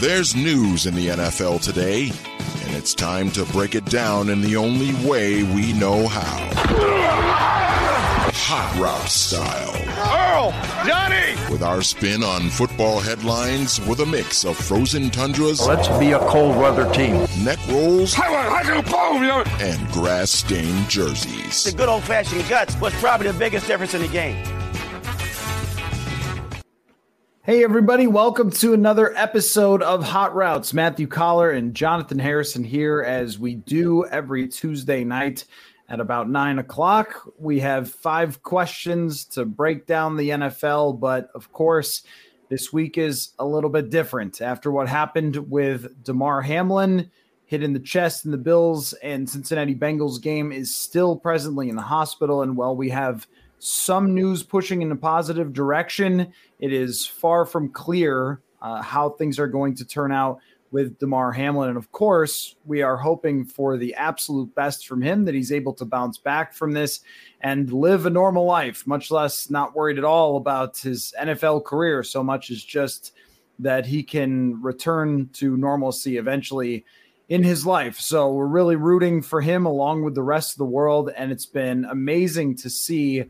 There's news in the NFL today, and it's time to break it down in the only way we know how. Hot Route style. Earl! Johnny! With our spin on football headlines with a mix of frozen tundras. Let's be a cold weather team. Neck rolls. and And grass stained jerseys. The good old fashioned guts was probably the biggest difference in the game. Hey, everybody, welcome to another episode of Hot Routes. Matthew Coller and Jonathan Harrison here as we do every Tuesday night at about nine o'clock. We have five questions to break down the NFL, but of course, this week is a little bit different after what happened with Damar Hamlin hit in the chest in the Bills and Cincinnati Bengals game is still presently in the hospital. And while we have some news pushing in a positive direction, it is far from clear uh, how things are going to turn out with Damar Hamlin. And of course, we are hoping for the absolute best from him that he's able to bounce back from this and live a normal life, much less not worried at all about his NFL career so much as just that he can return to normalcy eventually in his life. So we're really rooting for him along with the rest of the world. And it's been amazing to see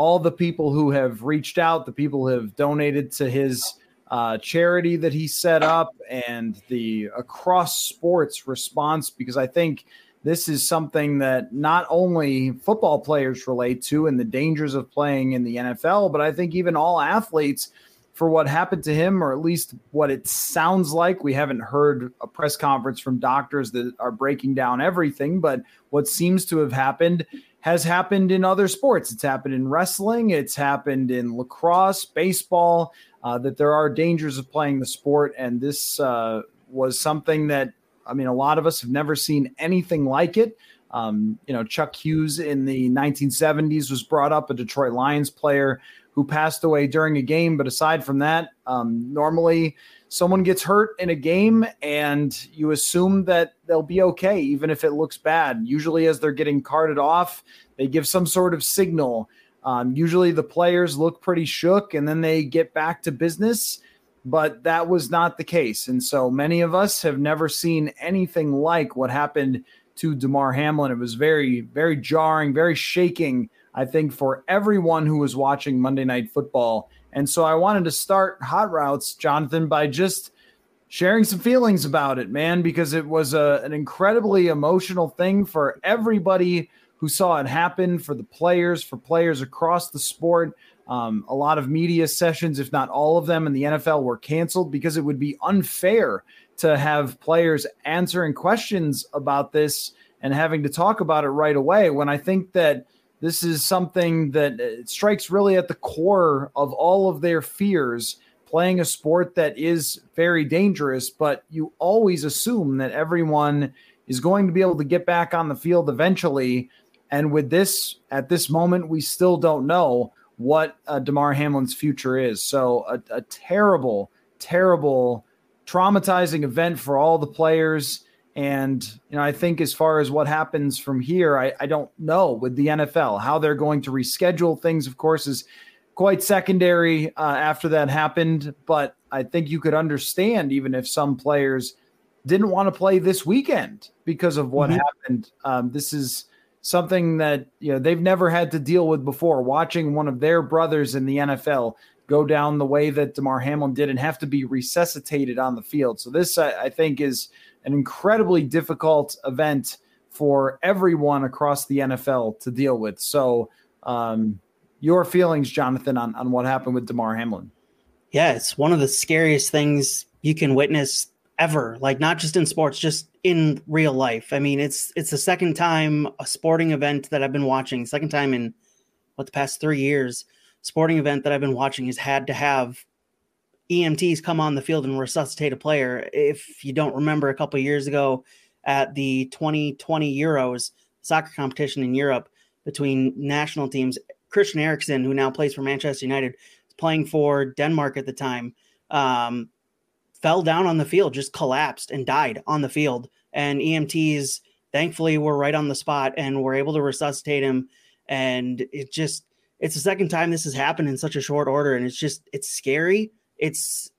all the people who have reached out, the people who have donated to his uh, charity that he set up and the across sports response because I think this is something that not only football players relate to and the dangers of playing in the NFL, but I think even all athletes for what happened to him, or at least what it sounds like. We haven't heard a press conference from doctors that are breaking down everything, but what seems to have happened has happened in other sports. It's happened in wrestling, it's happened in lacrosse, baseball uh, that there are dangers of playing the sport. And this uh, was something that, I mean, a lot of us have never seen anything like it. Um, you know, Chuck Hughes in the 1970s was brought up, a Detroit Lions player who passed away during a game. But aside from that, um, normally someone gets hurt in a game and you assume that they'll be okay, even if it looks bad. Usually, as they're getting carted off, they give some sort of signal um, usually the players look pretty shook and then they get back to business, but that was not the case. And so many of us have never seen anything like what happened to Damar Hamlin. It was very, very jarring, very shaking, I think, for everyone who was watching Monday Night Football. And so I wanted to start Hot Routes, Jonathan, by just sharing some feelings about it, man, because it was a, an incredibly emotional thing for everybody who saw it happen for the players, for players across the sport. Um, a lot of media sessions, if not all of them, in the NFL were canceled because it would be unfair to have players answering questions about this and having to talk about it right away. When I think that this is something that uh, strikes really at the core of all of their fears playing a sport that is very dangerous, but you always assume that everyone is going to be able to get back on the field eventually. And with this, at this moment, we still don't know what uh, Damar Hamlin's future is. So a, a terrible, terrible, traumatizing event for all the players. And you know, I think as far as what happens from here, I, I don't know with the NFL how they're going to reschedule things. Of course, is quite secondary uh, after that happened. But I think you could understand even if some players didn't want to play this weekend because of what mm-hmm. happened. Um, this is something that you know they've never had to deal with before. Watching one of their brothers in the NFL go down the way that Damar Hamlin did and have to be resuscitated on the field. So this, I, I think, is an incredibly difficult event for everyone across the NFL to deal with. So, um, your feelings, Jonathan, on on what happened with Damar Hamlin? Yeah, it's one of the scariest things you can witness ever. Like not just in sports, just in real life. I mean, it's it's the second time a sporting event that I've been watching, second time in what the past three years, sporting event that I've been watching has had to have EMTs come on the field and resuscitate a player. If you don't remember, a couple years ago at the 2020 Euros soccer competition in Europe between national teams, Christian Eriksen, who now plays for Manchester United, playing for Denmark at the time. Um, fell down on the field, just collapsed and died on the field. And EMTs thankfully were right on the spot and were able to resuscitate him. And it just, it's the second time this has happened in such a short order. And it's just, it's scary. It's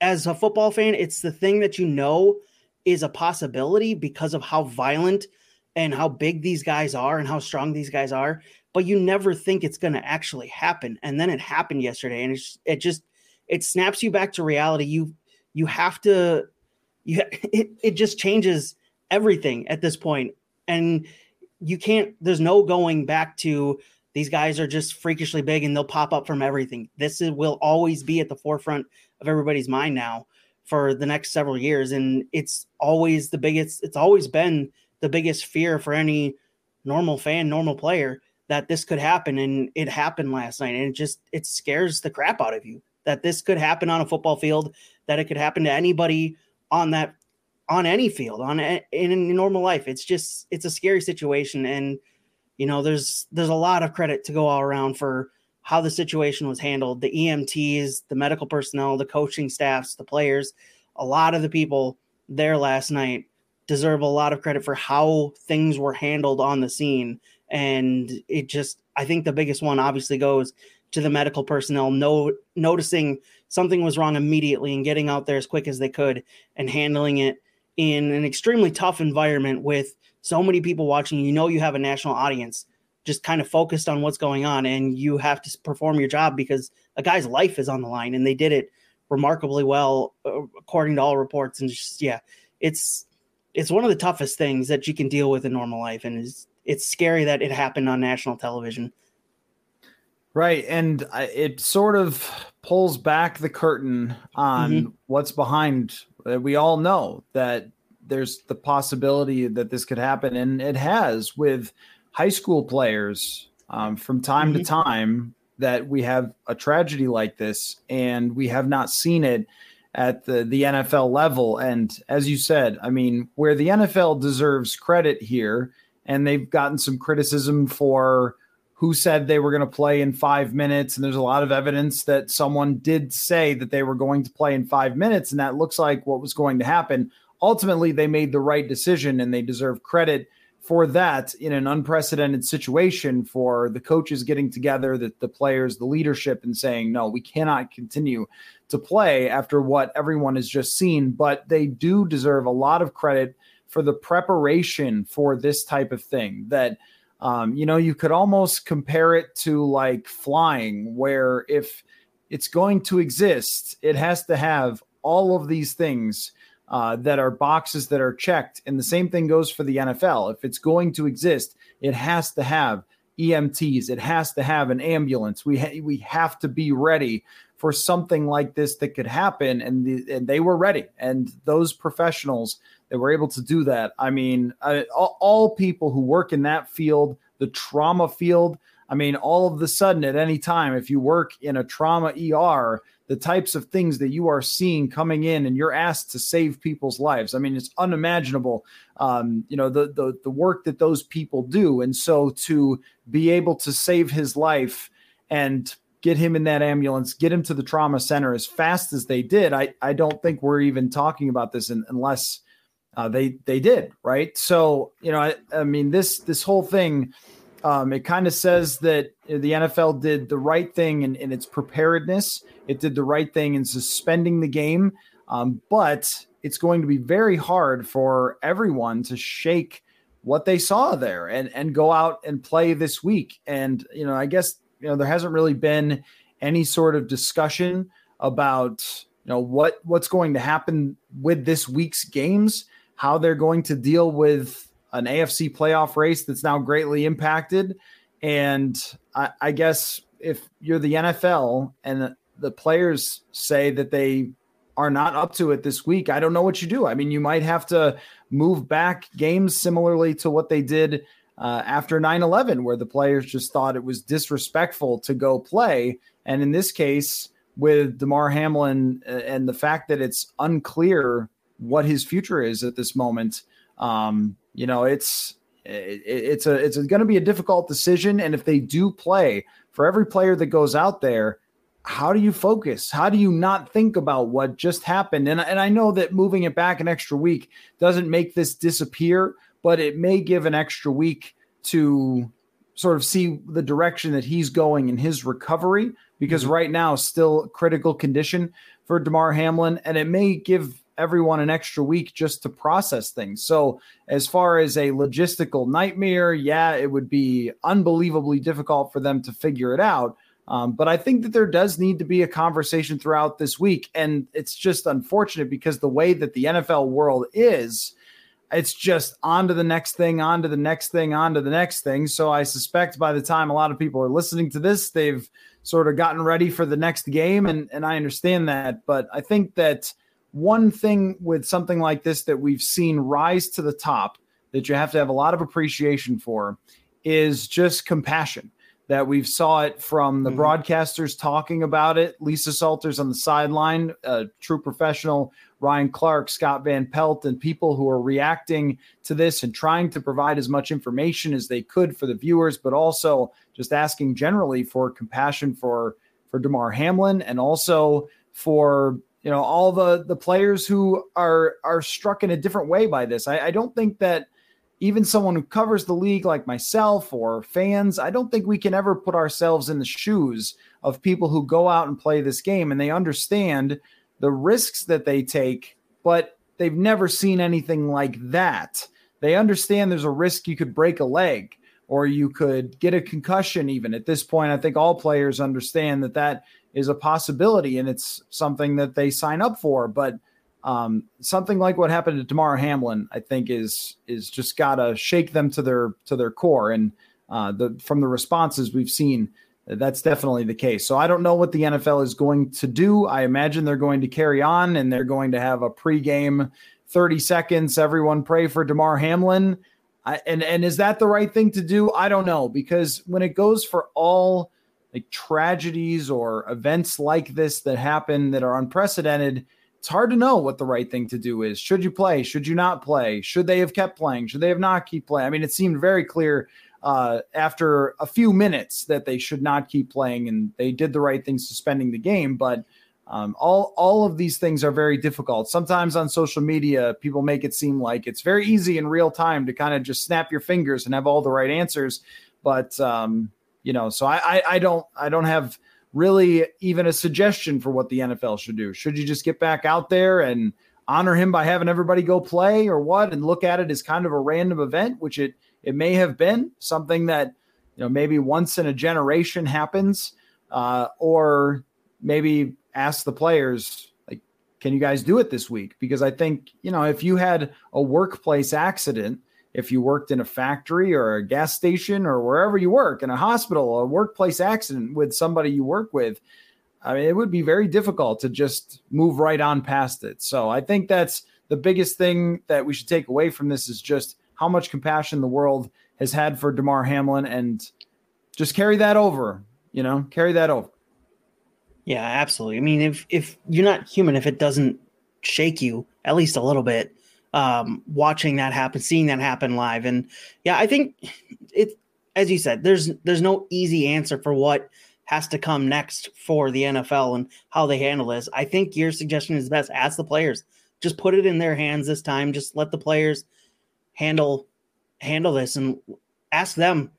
as a football fan, it's the thing that you know is a possibility because of how violent and how big these guys are and how strong these guys are. But you never think it's going to actually happen, and then it happened yesterday, and it just it snaps you back to reality. You you have to you it, it just changes everything at this point, and you can't. There's no going back to these guys are just freakishly big and they'll pop up from everything. This is, will always be at the forefront of everybody's mind now for the next several years. And it's always the biggest, it's always been the biggest fear for any normal fan, normal player that this could happen. And it happened last night. And it just, it scares the crap out of you that this could happen on a football field, that it could happen to anybody on that, on any field, on in, in normal life. It's just, it's a scary situation. And, you know, there's, there's a lot of credit to go all around for, how the situation was handled the EMTs, the medical personnel, the coaching staffs, the players, a lot of the people there last night deserve a lot of credit for how things were handled on the scene. And it just, I think the biggest one obviously goes to the medical personnel no, noticing something was wrong immediately and getting out there as quick as they could and handling it in an extremely tough environment with so many people watching. You know, you have a national audience just kind of focused on what's going on and you have to perform your job because a guy's life is on the line and they did it remarkably well uh, according to all reports and just yeah it's it's one of the toughest things that you can deal with in normal life and it's it's scary that it happened on national television right and it sort of pulls back the curtain on mm-hmm. what's behind we all know that there's the possibility that this could happen and it has with high school players um, from time mm-hmm. to time that we have a tragedy like this and we have not seen it at the, the NFL level. And as you said, I mean, where the NFL deserves credit here, and they've gotten some criticism for who said they were going to play in five minutes. And there's a lot of evidence that someone did say that they were going to play in five minutes, and that looks like what was going to happen. Ultimately, they made the right decision and they deserve credit for that in an unprecedented situation for the coaches getting together, the, the players, the leadership, and saying, no, we cannot continue to play after what everyone has just seen. But they do deserve a lot of credit for the preparation for this type of thing that. Um, you know, you could almost compare it to like flying, where if it's going to exist, it has to have all of these things uh, that are boxes that are checked. And the same thing goes for the NFL. If it's going to exist, it has to have EMTs. It has to have an ambulance. We ha- we have to be ready for something like this that could happen, and, the, and they were ready. And those professionals that were able to do that. I mean, uh, all, all people who work in that field, the trauma field. I mean, all of the sudden, at any time, if you work in a trauma ER, the types of things that you are seeing coming in and you're asked to save people's lives. I mean, it's unimaginable, um, you know, the, the, the work that those people do. And so to be able to save his life and get him in that ambulance, get him to the trauma center as fast as they did, I, I don't think we're even talking about this in, unless uh, they, they did. Right. So, you know, I, I mean, this, this whole thing, um, it kind of says that the NFL did the right thing in, in, its preparedness. It did the right thing in suspending the game. Um, but it's going to be very hard for everyone to shake what they saw there and, and go out and play this week. And, you know, I guess, you know, there hasn't really been any sort of discussion about, you know, what, what's going to happen with this week's games, how they're going to deal with an AFC playoff race that's now greatly impacted. And I, I guess if you're the NFL and the players say that they are not up to it this week, I don't know what you do. I mean, you might have to move back games similarly to what they did uh, after 9 11, where the players just thought it was disrespectful to go play. And in this case, with Damar Hamlin uh, and the fact that it's unclear what his future is at this moment, um, you know, it's it, it's a it's going to be a difficult decision. And if they do play, for every player that goes out there, how do you focus? How do you not think about what just happened? And and I know that moving it back an extra week doesn't make this disappear, but it may give an extra week to sort of see the direction that he's going in his recovery because mm-hmm. right now still critical condition for Damar Hamlin and it may give everyone an extra week just to process things. So as far as a logistical nightmare, yeah, it would be unbelievably difficult for them to figure it out. Um, but I think that there does need to be a conversation throughout this week. And it's just unfortunate because the way that the NFL world is, it's just on to the next thing, on to the next thing, on to the next thing. So I suspect by the time a lot of people are listening to this, they've sort of gotten ready for the next game. And, and I understand that. But I think that one thing with something like this that we've seen rise to the top that you have to have a lot of appreciation for is just compassion that we've saw it from the mm-hmm. broadcasters talking about it. Lisa Salters on the sideline, a true professional, Ryan Clark, Scott Van Pelt, and people who are reacting to this and trying to provide as much information as they could for the viewers, but also just asking generally for compassion for for Damar Hamlin and also for you know all the the players who are are struck in a different way by this. I, I don't think that even someone who covers the league like myself or fans, I don't think we can ever put ourselves in the shoes of people who go out and play this game and they understand the risks that they take, but they've never seen anything like that. They understand there's a risk you could break a leg or you could get a concussion even at this point i think all players understand that that is a possibility and it's something that they sign up for but um, something like what happened to Damar Hamlin, I think is is just gotta shake them to their to their core. And uh, the from the responses we've seen, that's definitely the case. So I don't know what the NFL is going to do. I imagine they're going to carry on and they're going to have a pregame 30 seconds. Everyone pray for Damar Hamlin. I, and and is that the right thing to do? I don't know because when it goes for all like tragedies or events like this that happen that are unprecedented it's hard to know what the right thing to do is. Should you play? Should you not play? Should they have kept playing? Should they have not keep playing? I mean, it seemed very clear uh, after a few minutes that they should not keep playing, and they did the right thing suspending the game. But um, all all of these things are very difficult. Sometimes on social media, people make it seem like it's very easy in real time to kind of just snap your fingers and have all the right answers. But um, you know, so I, I I don't I don't have really even a suggestion for what the NFL should do. Should you just get back out there and honor him by having everybody go play or what and look at it as kind of a random event, which it it may have been something that you know maybe once in a generation happens, uh, or maybe ask the players like, can you guys do it this week? Because I think you know if you had a workplace accident if you worked in a factory or a gas station or wherever you work in a hospital, a workplace accident with somebody you work with, I mean, it would be very difficult to just move right on past it. So I think that's the biggest thing that we should take away from this is just how much compassion the world has had for Damar Hamlin and just carry that over, you know, carry that over. Yeah, absolutely. I mean, if if you're not human, if it doesn't shake you at least a little bit, um, watching that happen, seeing that happen live. And yeah, I think it, as you said, there's there's no easy answer for what has to come next for the NFL and how they handle this. I think your suggestion is best. Ask the players. Just put it in their hands this time. Just let the players handle handle this and ask them,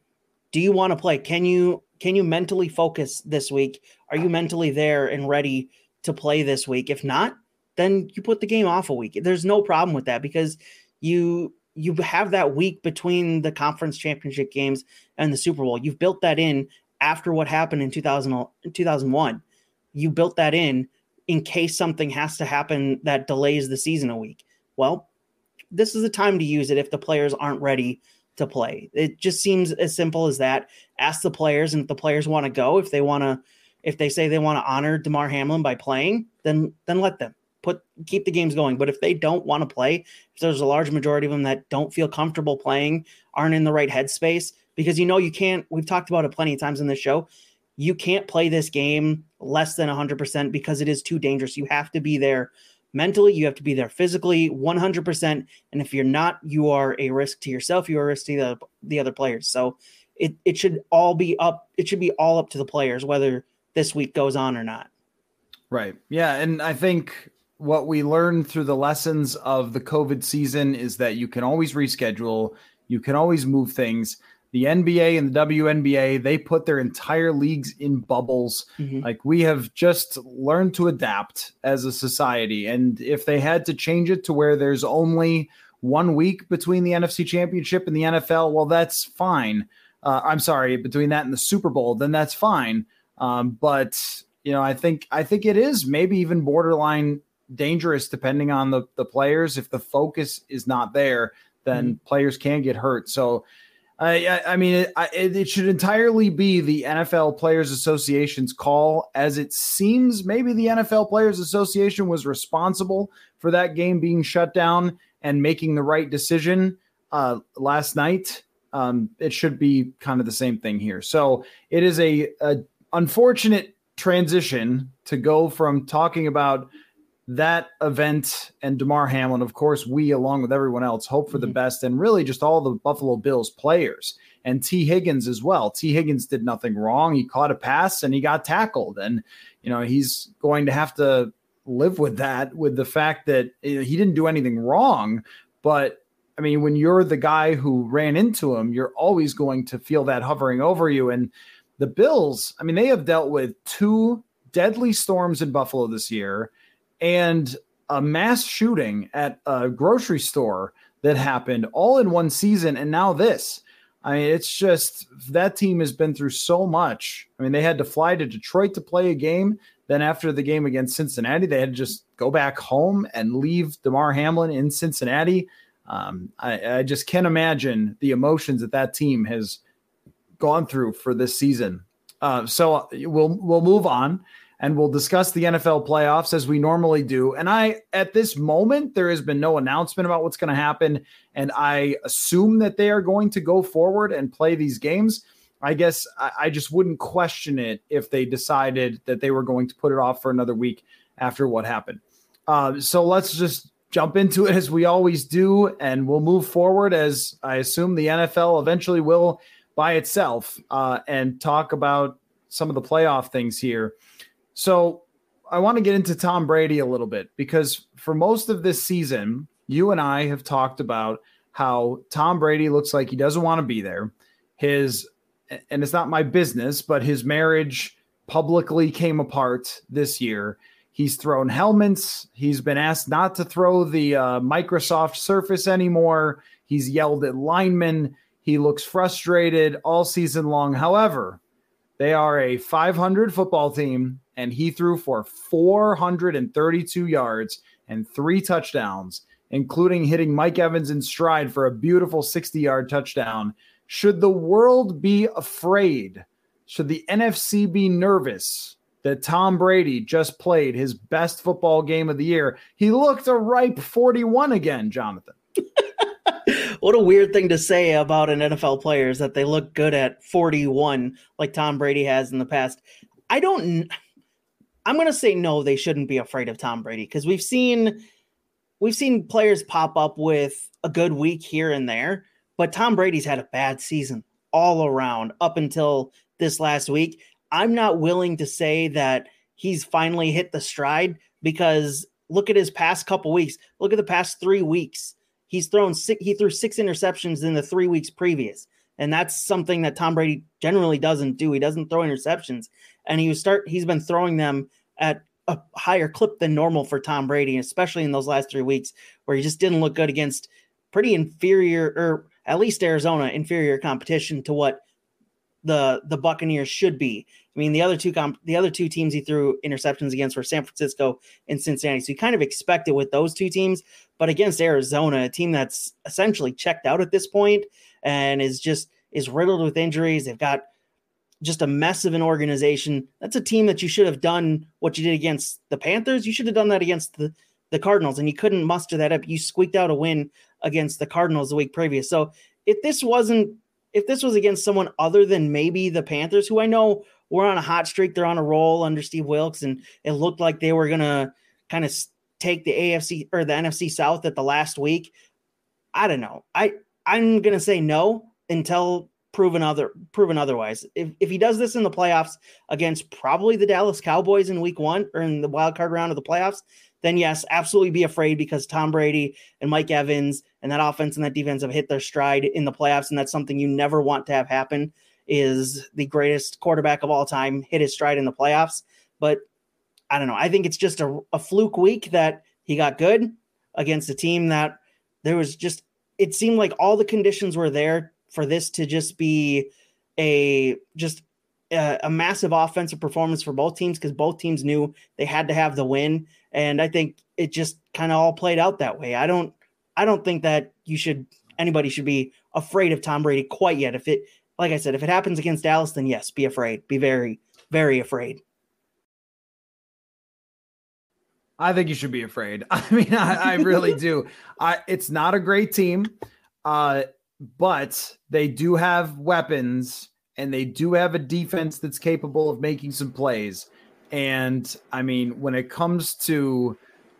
do you want to play? Can you can you mentally focus this week? Are you mentally there and ready to play this week? If not, then you put the game off a week. There's no problem with that because you you have that week between the conference championship games and the Super Bowl. You've built that in after what happened in 2000, 2001. You built that in in case something has to happen that delays the season a week. Well, this is the time to use it if the players aren't ready to play. It just seems as simple as that. Ask the players, and if the players want to go, if they want to, if they say they want to honor Damar Hamlin by playing, then then let them put keep the games going. But if they don't want to play, if there's a large majority of them that don't feel comfortable playing, aren't in the right headspace, because you know you can't. We've talked about it plenty of times in this show. You can't play this game less than 100% because it is too dangerous. You have to be there mentally, you have to be there physically 100%. And if you're not, you are a risk to yourself, you are a risk to the, the other players. So it, it should all be up, it should be all up to the players, whether this week goes on or not. Right. Yeah. And I think what we learned through the lessons of the COVID season is that you can always reschedule, you can always move things. the NBA and the WNBA, they put their entire leagues in bubbles. Mm-hmm. Like we have just learned to adapt as a society. And if they had to change it to where there's only one week between the NFC Championship and the NFL, well, that's fine. Uh, I'm sorry, between that and the Super Bowl, then that's fine. Um, but you know, I think I think it is maybe even borderline dangerous depending on the the players. If the focus is not there, then mm-hmm. players can get hurt. So I, I mean, it, it, should entirely be the NFL Players Association's call, as it seems maybe the NFL Players Association was responsible for that game being shut down and making the right decision uh, last night. Um, it should be kind of the same thing here. So it is a, a unfortunate transition to go from talking about that event and Damar Hamlin, of course, we, along with everyone else, hope for the mm-hmm. best and really just all the Buffalo Bills players and Tee Higgins as well. Tee Higgins did nothing wrong. He caught a pass and he got tackled. And, you know, he's going to have to live with that, with the fact that he didn't do anything wrong. But I mean, when you're the guy who ran into him, you're always going to feel that hovering over you. And the Bills, I mean, they have dealt with two deadly storms in Buffalo this year and a mass shooting at a grocery store that happened all in one season. And now this. I mean, it's just that team has been through so much. I mean, they had to fly to Detroit to play a game. Then, after the game against Cincinnati, they had to just go back home and leave Damar Hamlin in Cincinnati. Um, I, I just can't imagine the emotions that that team has gone through for this season. Uh, so we'll we'll move on and we'll discuss the NFL playoffs as we normally do. And I, at this moment, there has been no announcement about what's going to happen. And I assume that they are going to go forward and play these games. I guess I, I just wouldn't question it if they decided that they were going to put it off for another week after what happened. Uh, so let's just jump into it as we always do, and we'll move forward as I assume the NFL eventually will by itself uh, and talk about some of the playoff things here. So I want to get into Tom Brady a little bit because for most of this season, you and I have talked about how Tom Brady looks like he doesn't want to be there. His, and it's not my business, but his marriage publicly came apart this year. He's thrown helmets. He's been asked not to throw the uh, Microsoft Surface anymore. He's yelled at linemen. He looks frustrated all season long. However, they are a 500 football team and he threw for 432 yards and three touchdowns, including hitting Mike Evans in stride for a beautiful 60 yard touchdown. Should the world be afraid? Should the NFC be nervous that Tom Brady just played his best football game of the year? He looked a ripe 41 again, Jonathan. What a weird thing to say about an NFL player is that they look good at 41 like Tom Brady has in the past. I don't I'm going to say no. They shouldn't be afraid of Tom Brady because we've seen we've seen players pop up with a good week here and there, but Tom Brady's had a bad season all around up until this last week. I'm not willing to say that he's finally hit the stride because look at his past couple weeks. Look at the past three weeks. He's thrown six, he threw six interceptions in the three weeks previous. And that's something that Tom Brady generally doesn't do. He doesn't throw interceptions and he start he's been throwing them at a higher clip than normal for Tom Brady, especially in those last three weeks where he just didn't look good against pretty inferior or at least Arizona inferior competition to what the the Buccaneers should be. I mean, the other two comp- the other two teams he threw interceptions against were San Francisco and Cincinnati. So you kind of expect it with those two teams, but against Arizona, a team that's essentially checked out at this point and is just is riddled with injuries. They've got just a mess of an organization. That's a team that you should have done what you did against the Panthers. You should have done that against the, the Cardinals, and you couldn't muster that up. You squeaked out a win against the Cardinals the week previous. So if this wasn't, if this was against someone other than maybe the Panthers, who I know were on a hot streak, they're on a roll under Steve Wilks, and it looked like they were gonna kind of take the AFC or the NFC South at the last week. I don't know. I I'm gonna say no until proven other proven otherwise. If if he does this in the playoffs against probably the Dallas Cowboys in week one or in the wild card round of the playoffs, then yes, absolutely be afraid because Tom Brady and Mike Evans and that offense and that defense have hit their stride in the playoffs, and that's something you never want to have happen. Is the greatest quarterback of all time hit his stride in the playoffs? But I don't know. I think it's just a, a fluke week that he got good against a team that there was just it seemed like all the conditions were there for this to just be a just a, a massive offensive performance for both teams because both teams knew they had to have the win and i think it just kind of all played out that way i don't i don't think that you should anybody should be afraid of tom brady quite yet if it like i said if it happens against dallas then yes be afraid be very very afraid I think you should be afraid. I mean, I, I really do. I, it's not a great team, uh, but they do have weapons and they do have a defense that's capable of making some plays. And I mean, when it comes to,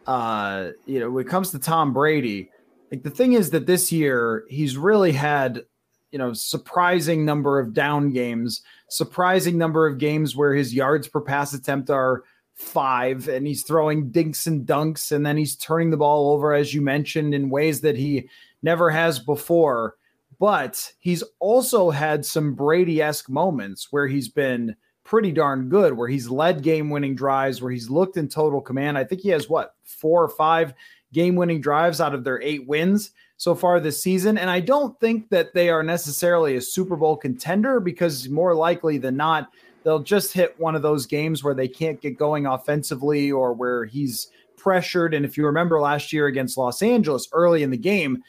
uh, you know, when it comes to Tom Brady, like the thing is that this year he's really had, you know, surprising number of down games, surprising number of games where his yards per pass attempt are five and he's throwing dinks and dunks and then he's turning the ball over as you mentioned in ways that he never has before. But he's also had some Brady-esque moments where he's been pretty darn good where he's led game-winning drives where he's looked in total command I think he has what four or five game-winning drives out of their 8 wins so far this season and I don't think that they are necessarily a Super Bowl contender because more likely than not they'll just hit one of those games where they can't get going offensively or where he's pressured. And if you remember last year against Los Angeles early in the game,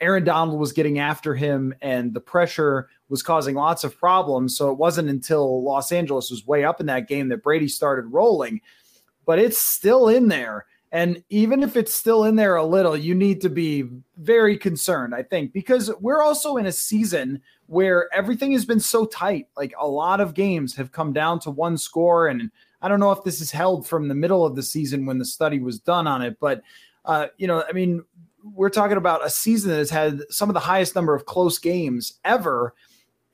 Aaron Donald was getting after him and the pressure was causing lots of problems. So it wasn't until Los Angeles was way up in that game that Brady started rolling, but it's still in there. And even if it's still in there a little, you need to be very concerned, I think, because we're also in a season where everything has been so tight. Like a lot of games have come down to one score. And I don't know if this is held from the middle of the season when the study was done on it, but, uh, you know, I mean, we're talking about a season that has had some of the highest number of close games ever.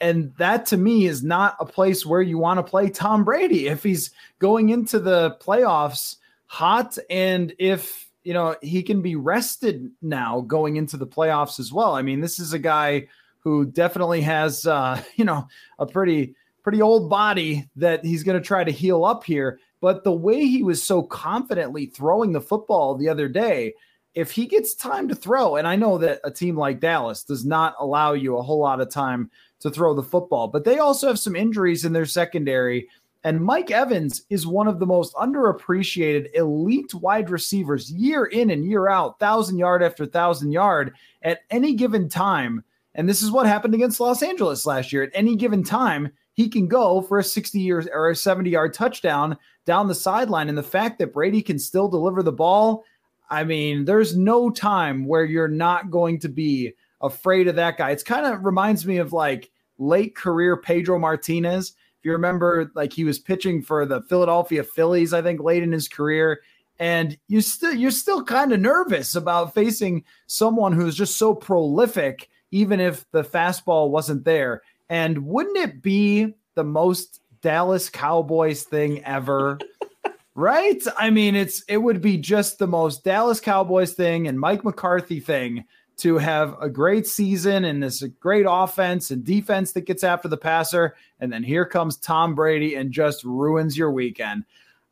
And that to me is not a place where you want to play Tom Brady if he's going into the playoffs hot and if you know he can be rested now going into the playoffs as well. I mean, this is a guy who definitely has uh, you know a pretty pretty old body that he's going to try to heal up here. But the way he was so confidently throwing the football the other day, if he gets time to throw, and I know that a team like Dallas does not allow you a whole lot of time to throw the football, but they also have some injuries in their secondary and Mike Evans is one of the most underappreciated elite wide receivers year in and year out, thousand yard after thousand yard at any given time. And this is what happened against Los Angeles last year. At any given time, he can go for a 60 year or a 70 yard touchdown down the sideline. And the fact that Brady can still deliver the ball, I mean, there's no time where you're not going to be afraid of that guy. It's kind of reminds me of like late career Pedro Martinez If you remember, like he was pitching for the Philadelphia Phillies, I think, late in his career, and you still you're still kind of nervous about facing someone who's just so prolific, even if the fastball wasn't there. And wouldn't it be the most Dallas Cowboys thing ever? Right? I mean, it's it would be just the most Dallas Cowboys thing and Mike McCarthy thing to have a great season and this great offense and defense that gets after the passer. And then here comes Tom Brady and just ruins your weekend.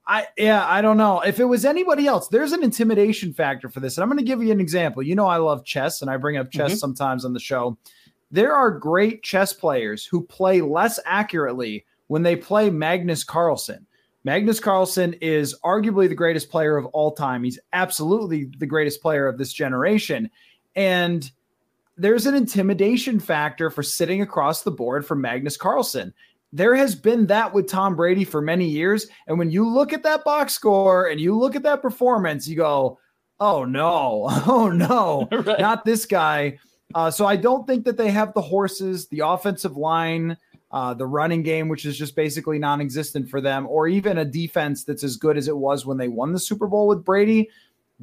I yeah, I don't know. If it was anybody else, there's an intimidation factor for this. And I'm going to give you an example. You know, I love chess and I bring up chess mm-hmm. sometimes on the show. There are great chess players who play less accurately when they play Magnus Carlsen. Magnus Carlsen is arguably the greatest player of all time. He's absolutely the greatest player of this generation. And there's an intimidation factor for sitting across the board from Magnus Carlsen. There has been that with Tom Brady for many years. And when you look at that box score and you look at that performance, you go, oh no, oh no, right. not this guy. Uh, so I don't think that they have the horses, the offensive line, uh, the running game, which is just basically non existent for them, or even a defense that's as good as it was when they won the Super Bowl with Brady.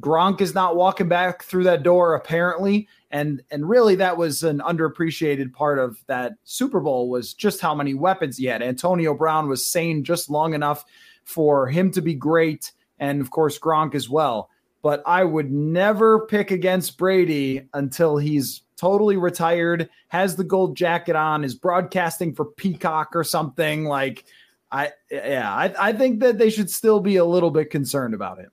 Gronk is not walking back through that door apparently, and and really that was an underappreciated part of that Super Bowl was just how many weapons he had. Antonio Brown was sane just long enough for him to be great, and of course Gronk as well. but I would never pick against Brady until he's totally retired, has the gold jacket on, is broadcasting for Peacock or something. Like, I yeah, I, I think that they should still be a little bit concerned about it.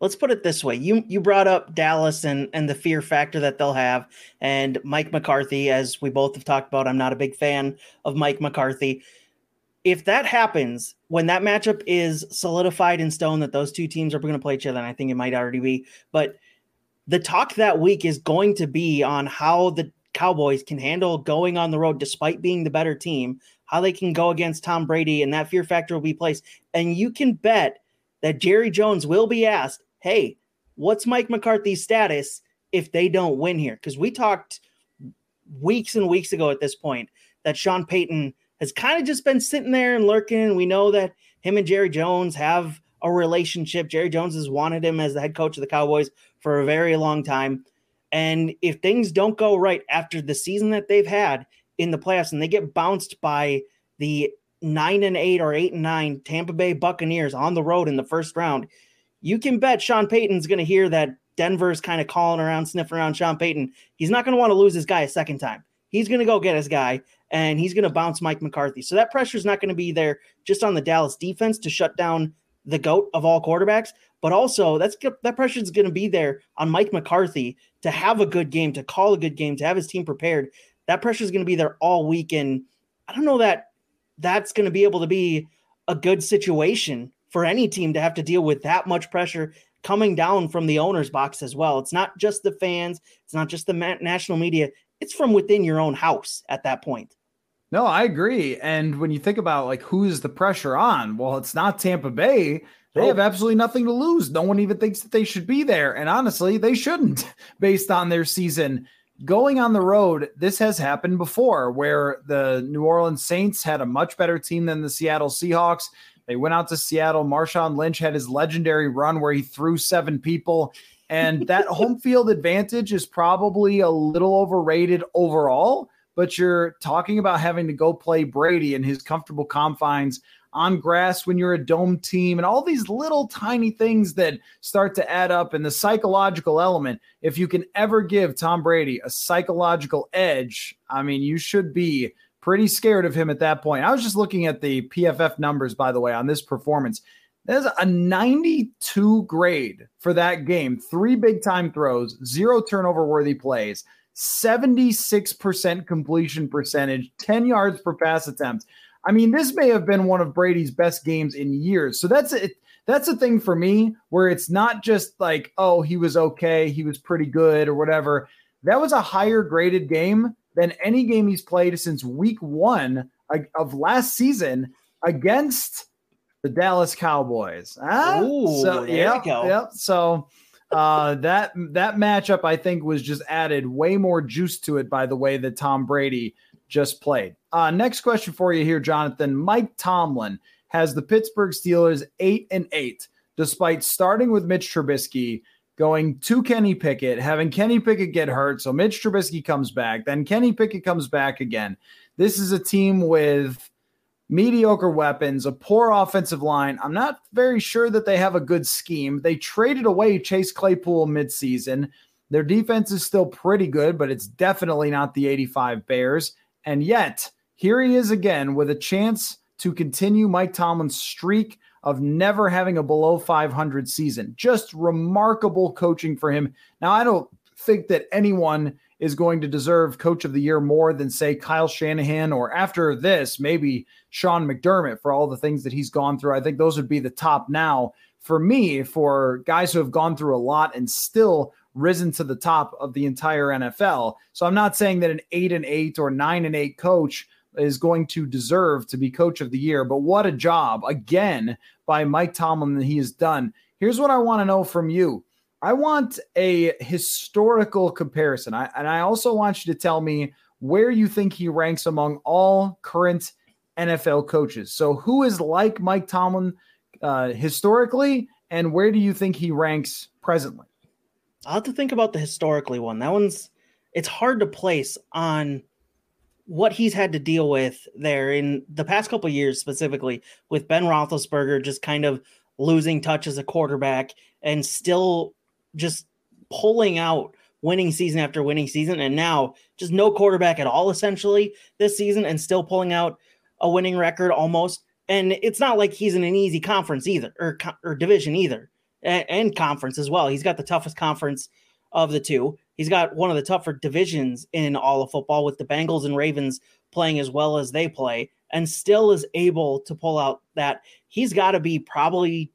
Let's put it this way: you you brought up Dallas and and the fear factor that they'll have, and Mike McCarthy, as we both have talked about. I'm not a big fan of Mike McCarthy. If that happens, when that matchup is solidified in stone that those two teams are going to play each other, and I think it might already be, but the talk that week is going to be on how the Cowboys can handle going on the road despite being the better team, how they can go against Tom Brady, and that fear factor will be placed. And you can bet that Jerry Jones will be asked, hey, what's Mike McCarthy's status if they don't win here? Because we talked weeks and weeks ago at this point that Sean Payton has kind of just been sitting there and lurking. We know that him and Jerry Jones have a relationship. Jerry Jones has wanted him as the head coach of the Cowboys for a very long time. And if things don't go right after the season that they've had in the playoffs and they get bounced by the nine and eight or eight and nine Tampa Bay Buccaneers on the road in the first round, you can bet Sean Payton's going to hear that Denver's kind of calling around, sniffing around Sean Payton. He's not going to want to lose his guy a second time. He's going to go get his guy and he's going to bounce Mike McCarthy. So that pressure is not going to be there just on the Dallas defense to shut down the goat of all quarterbacks, but also that's that pressure is going to be there on Mike McCarthy to have a good game, to call a good game, to have his team prepared. That pressure is going to be there all week, and I don't know that that's going to be able to be a good situation for any team to have to deal with that much pressure coming down from the owner's box as well. It's not just the fans, it's not just the national media, it's from within your own house at that point. No, I agree. And when you think about like who's the pressure on, well, it's not Tampa Bay. They have oh. absolutely nothing to lose. No one even thinks that they should be there. And honestly, they shouldn't based on their season. Going on the road, this has happened before where the New Orleans Saints had a much better team than the Seattle Seahawks. They went out to Seattle. Marshawn Lynch had his legendary run where he threw seven people. And that home field advantage is probably a little overrated overall but you're talking about having to go play Brady in his comfortable confines on grass when you're a dome team and all these little tiny things that start to add up and the psychological element. If you can ever give Tom Brady a psychological edge I mean you should be pretty scared of him at that point. I was just looking at the PFF numbers by the way on this performance. There's a 92 grade for that game. Three big time throws zero turnover worthy plays 76% completion percentage, 10 yards per pass attempt. I mean, this may have been one of Brady's best games in years. So that's it. That's a thing for me where it's not just like, oh, he was okay, he was pretty good or whatever. That was a higher graded game than any game he's played since week one of last season against the Dallas Cowboys. Ah, Ooh, so, there yep, go. Yep. So uh, that that matchup, I think, was just added way more juice to it by the way that Tom Brady just played. Uh, next question for you here, Jonathan. Mike Tomlin has the Pittsburgh Steelers eight and eight, despite starting with Mitch Trubisky, going to Kenny Pickett, having Kenny Pickett get hurt. So Mitch Trubisky comes back, then Kenny Pickett comes back again. This is a team with mediocre weapons, a poor offensive line. I'm not very sure that they have a good scheme. They traded away Chase Claypool midseason. Their defense is still pretty good, but it's definitely not the 85 Bears. And yet, here he is again with a chance to continue Mike Tomlin's streak of never having a below 500 season. Just remarkable coaching for him. Now, I don't think that anyone is going to deserve coach of the year more than, say, Kyle Shanahan or after this, maybe Sean McDermott for all the things that he's gone through. I think those would be the top now for me for guys who have gone through a lot and still risen to the top of the entire NFL. So I'm not saying that an eight and eight or nine and eight coach is going to deserve to be coach of the year, but what a job again by Mike Tomlin that he has done. Here's what I want to know from you. I want a historical comparison. I, and I also want you to tell me where you think he ranks among all current NFL coaches. So, who is like Mike Tomlin uh, historically, and where do you think he ranks presently? I'll have to think about the historically one. That one's it's hard to place on what he's had to deal with there in the past couple years, specifically with Ben Roethlisberger just kind of losing touch as a quarterback and still just pulling out winning season after winning season, and now just no quarterback at all essentially this season, and still pulling out a winning record almost. And it's not like he's in an easy conference either, or or division either, and, and conference as well. He's got the toughest conference of the two. He's got one of the tougher divisions in all of football with the Bengals and Ravens playing as well as they play and still is able to pull out that he's got to be probably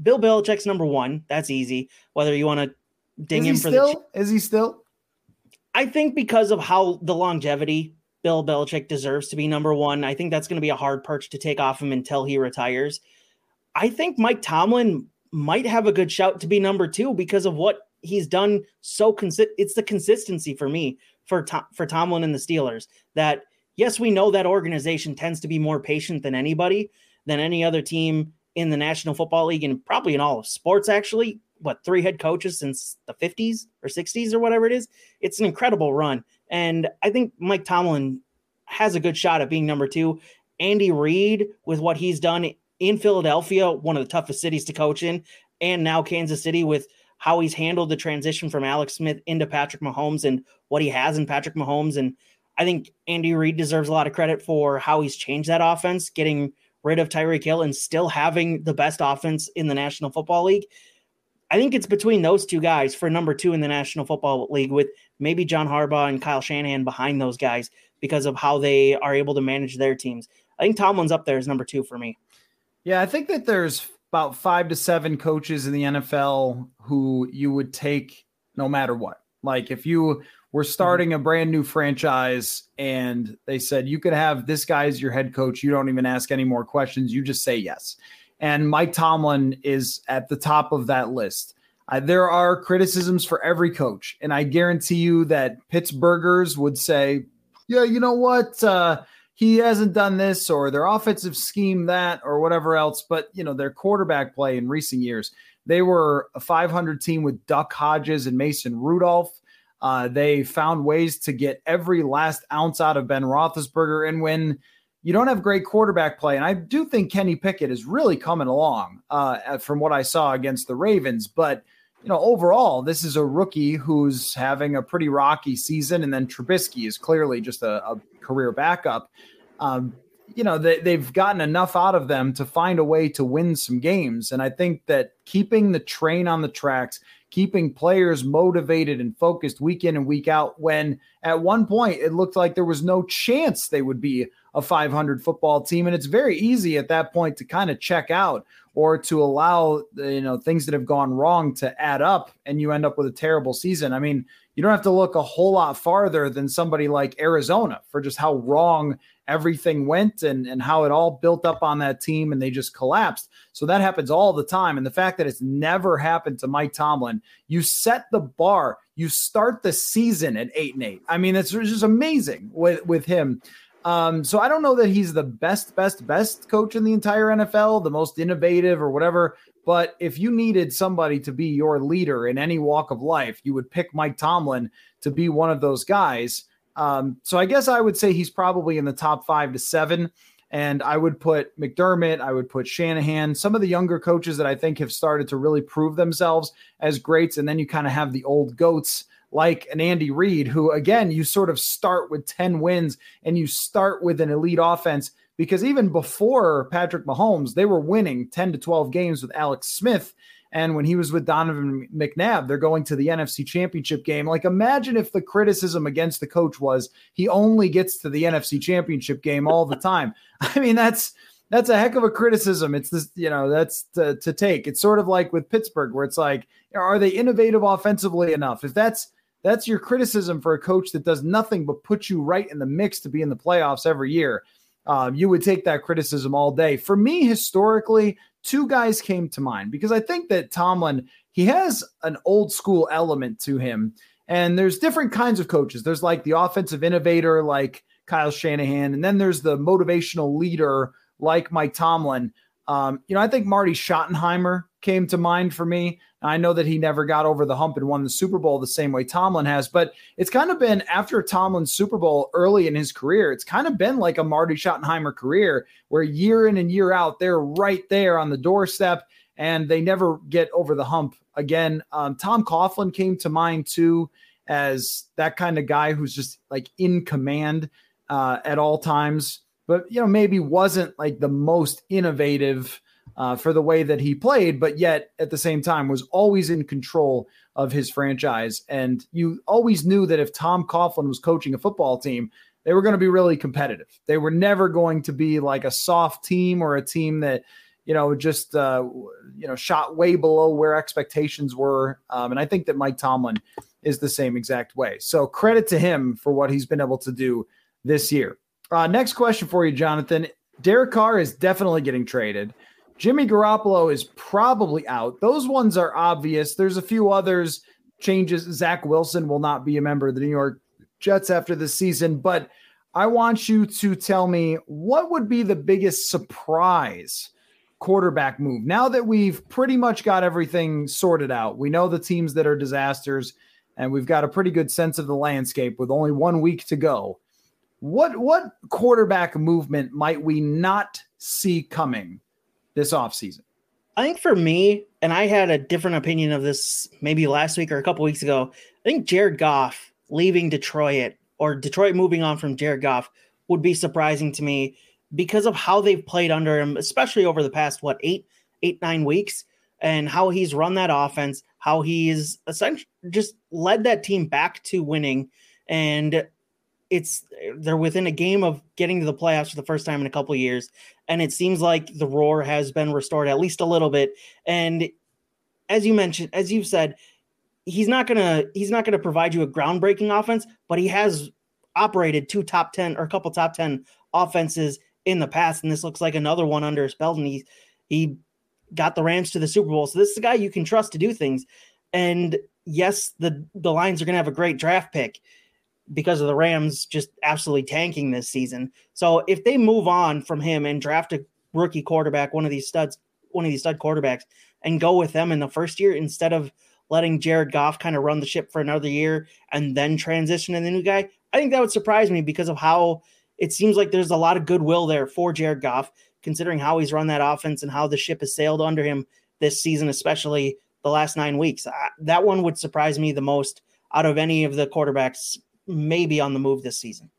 Bill Belichick's number one. That's easy. Whether you want to ding him for still? the is he still? I think because of how the longevity Bill Belichick deserves to be number one. I think that's going to be a hard perch to take off him until he retires. I think Mike Tomlin might have a good shout to be number two because of what he's done so consistent. It's the consistency for me for Tom- for Tomlin and the Steelers that yes, we know that organization tends to be more patient than anybody than any other team in the National Football League and probably in all of sports actually. What three head coaches since the 50s or 60s or whatever it is? It's an incredible run. And I think Mike Tomlin has a good shot at being number two. Andy Reid, with what he's done in Philadelphia, one of the toughest cities to coach in, and now Kansas City with how he's handled the transition from Alex Smith into Patrick Mahomes and what he has in Patrick Mahomes. And I think Andy Reid deserves a lot of credit for how he's changed that offense, getting rid of Tyreek Hill and still having the best offense in the National Football League. I think it's between those two guys for number two in the National Football League, with maybe John Harbaugh and Kyle Shanahan behind those guys because of how they are able to manage their teams. I think Tomlin's up there as number two for me. Yeah, I think that there's about five to seven coaches in the NFL who you would take no matter what. Like if you were mm-hmm. starting a brand new franchise and they said you could have this guy as your head coach, you don't even ask any more questions, you just say yes. And Mike Tomlin is at the top of that list. Uh, there are criticisms for every coach, and I guarantee you that Pittsburghers would say, "Yeah, you know what? Uh, he hasn't done this or their offensive scheme that or whatever else. But, you know, their quarterback play in recent years, they were a 500 team with Duck Hodges and Mason Rudolph. Uh, they found ways to get every last ounce out of Ben Roethlisberger. And when you don't have great quarterback play, and I do think Kenny Pickett is really coming along uh, from what I saw against the Ravens, but you know, overall, this is a rookie who's having a pretty rocky season, and then Trubisky is clearly just a, a career backup. Um, you know, they, they've gotten enough out of them to find a way to win some games. And I think that keeping the train on the tracks, keeping players motivated and focused week in and week out, when at one point it looked like there was no chance they would be a 500 football team. And it's very easy at that point to kind of check out or to allow you know things that have gone wrong to add up and you end up with a terrible season. I mean, you don't have to look a whole lot farther than somebody like Arizona for just how wrong everything went and, and how it all built up on that team and they just collapsed. So that happens all the time. And the fact that it's never happened to Mike Tomlin, you set the bar, you start the season at eight and eight. I mean, it's just amazing with, with him. Um, so I don't know that he's the best, best, best coach in the entire NFL, the most innovative or whatever. But if you needed somebody to be your leader in any walk of life, you would pick Mike Tomlin to be one of those guys. Um, so I guess I would say he's probably in the top five to seven. And I would put McDermott, I would put Shanahan, some of the younger coaches that I think have started to really prove themselves as greats. And then you kind of have the old goats like an Andy Reid, who again, you sort of start with 10 wins and you start with an elite offense because even before Patrick Mahomes, they were winning 10 to 12 games with Alex Smith. And when he was with Donovan McNabb, they're going to the NFC Championship game. Like, imagine if the criticism against the coach was he only gets to the NFC Championship game all the time. I mean, that's that's a heck of a criticism. It's this, you know, that's to, to take. It's sort of like with Pittsburgh, where it's like, are they innovative offensively enough? If that's that's your criticism for a coach that does nothing but put you right in the mix to be in the playoffs every year. Um, you would take that criticism all day. For me, historically, two guys came to mind because I think that Tomlin, he has an old school element to him. And there's different kinds of coaches. There's like the offensive innovator, like Kyle Shanahan, and then there's the motivational leader, like Mike Tomlin. Um, you know, I think Marty Schottenheimer came to mind for me. I know that he never got over the hump and won the Super Bowl the same way Tomlin has, but it's kind of been after Tomlin's Super Bowl early in his career, it's kind of been like a Marty Schottenheimer career where year in and year out, they're right there on the doorstep and they never get over the hump again. Um, Tom Coughlin came to mind too as that kind of guy who's just like in command uh, at all times, but you know maybe wasn't like the most innovative uh, for the way that he played, but yet at the same time was always in control of his franchise. And you always knew that if Tom Coughlin was coaching a football team, they were going to be really competitive. They were never going to be like a soft team or a team that you know just uh, you know shot way below where expectations were. Um, and I think that Mike Tomlin is the same exact way. So credit to him for what he's been able to do this year. Uh, next question for you, Jonathan. Derek Carr is definitely getting traded. Jimmy Garoppolo is probably out. Those ones are obvious. There's a few others changes. Zach Wilson will not be a member of the New York Jets after this season, but I want you to tell me what would be the biggest surprise quarterback move now that we've pretty much got everything sorted out. We know the teams that are disasters, and we've got a pretty good sense of the landscape with only one week to go. What what quarterback movement might we not see coming this offseason? I think for me, and I had a different opinion of this maybe last week or a couple weeks ago. I think Jared Goff leaving Detroit or Detroit moving on from Jared Goff would be surprising to me because of how they've played under him, especially over the past what eight, eight, nine weeks, and how he's run that offense, how he's essentially just led that team back to winning. And it's they're within a game of getting to the playoffs for the first time in a couple years and it seems like the roar has been restored at least a little bit. And as you mentioned as you've said he's not gonna he's not gonna provide you a groundbreaking offense but he has operated two top 10 or a couple top 10 offenses in the past and this looks like another one under his belt and he he got the rams to the super bowl. So this is a guy you can trust to do things. And yes the the lions are gonna have a great draft pick because of the Rams just absolutely tanking this season. So if they move on from him and draft a rookie quarterback, one of these studs, one of these stud quarterbacks, and go with them in the first year instead of letting Jared Goff kind of run the ship for another year and then transition to the new guy, I think that would surprise me because of how it seems like there's a lot of goodwill there for Jared Goff, considering how he's run that offense and how the ship has sailed under him this season, especially the last nine weeks. that one would surprise me the most out of any of the quarterbacks maybe on the move this season.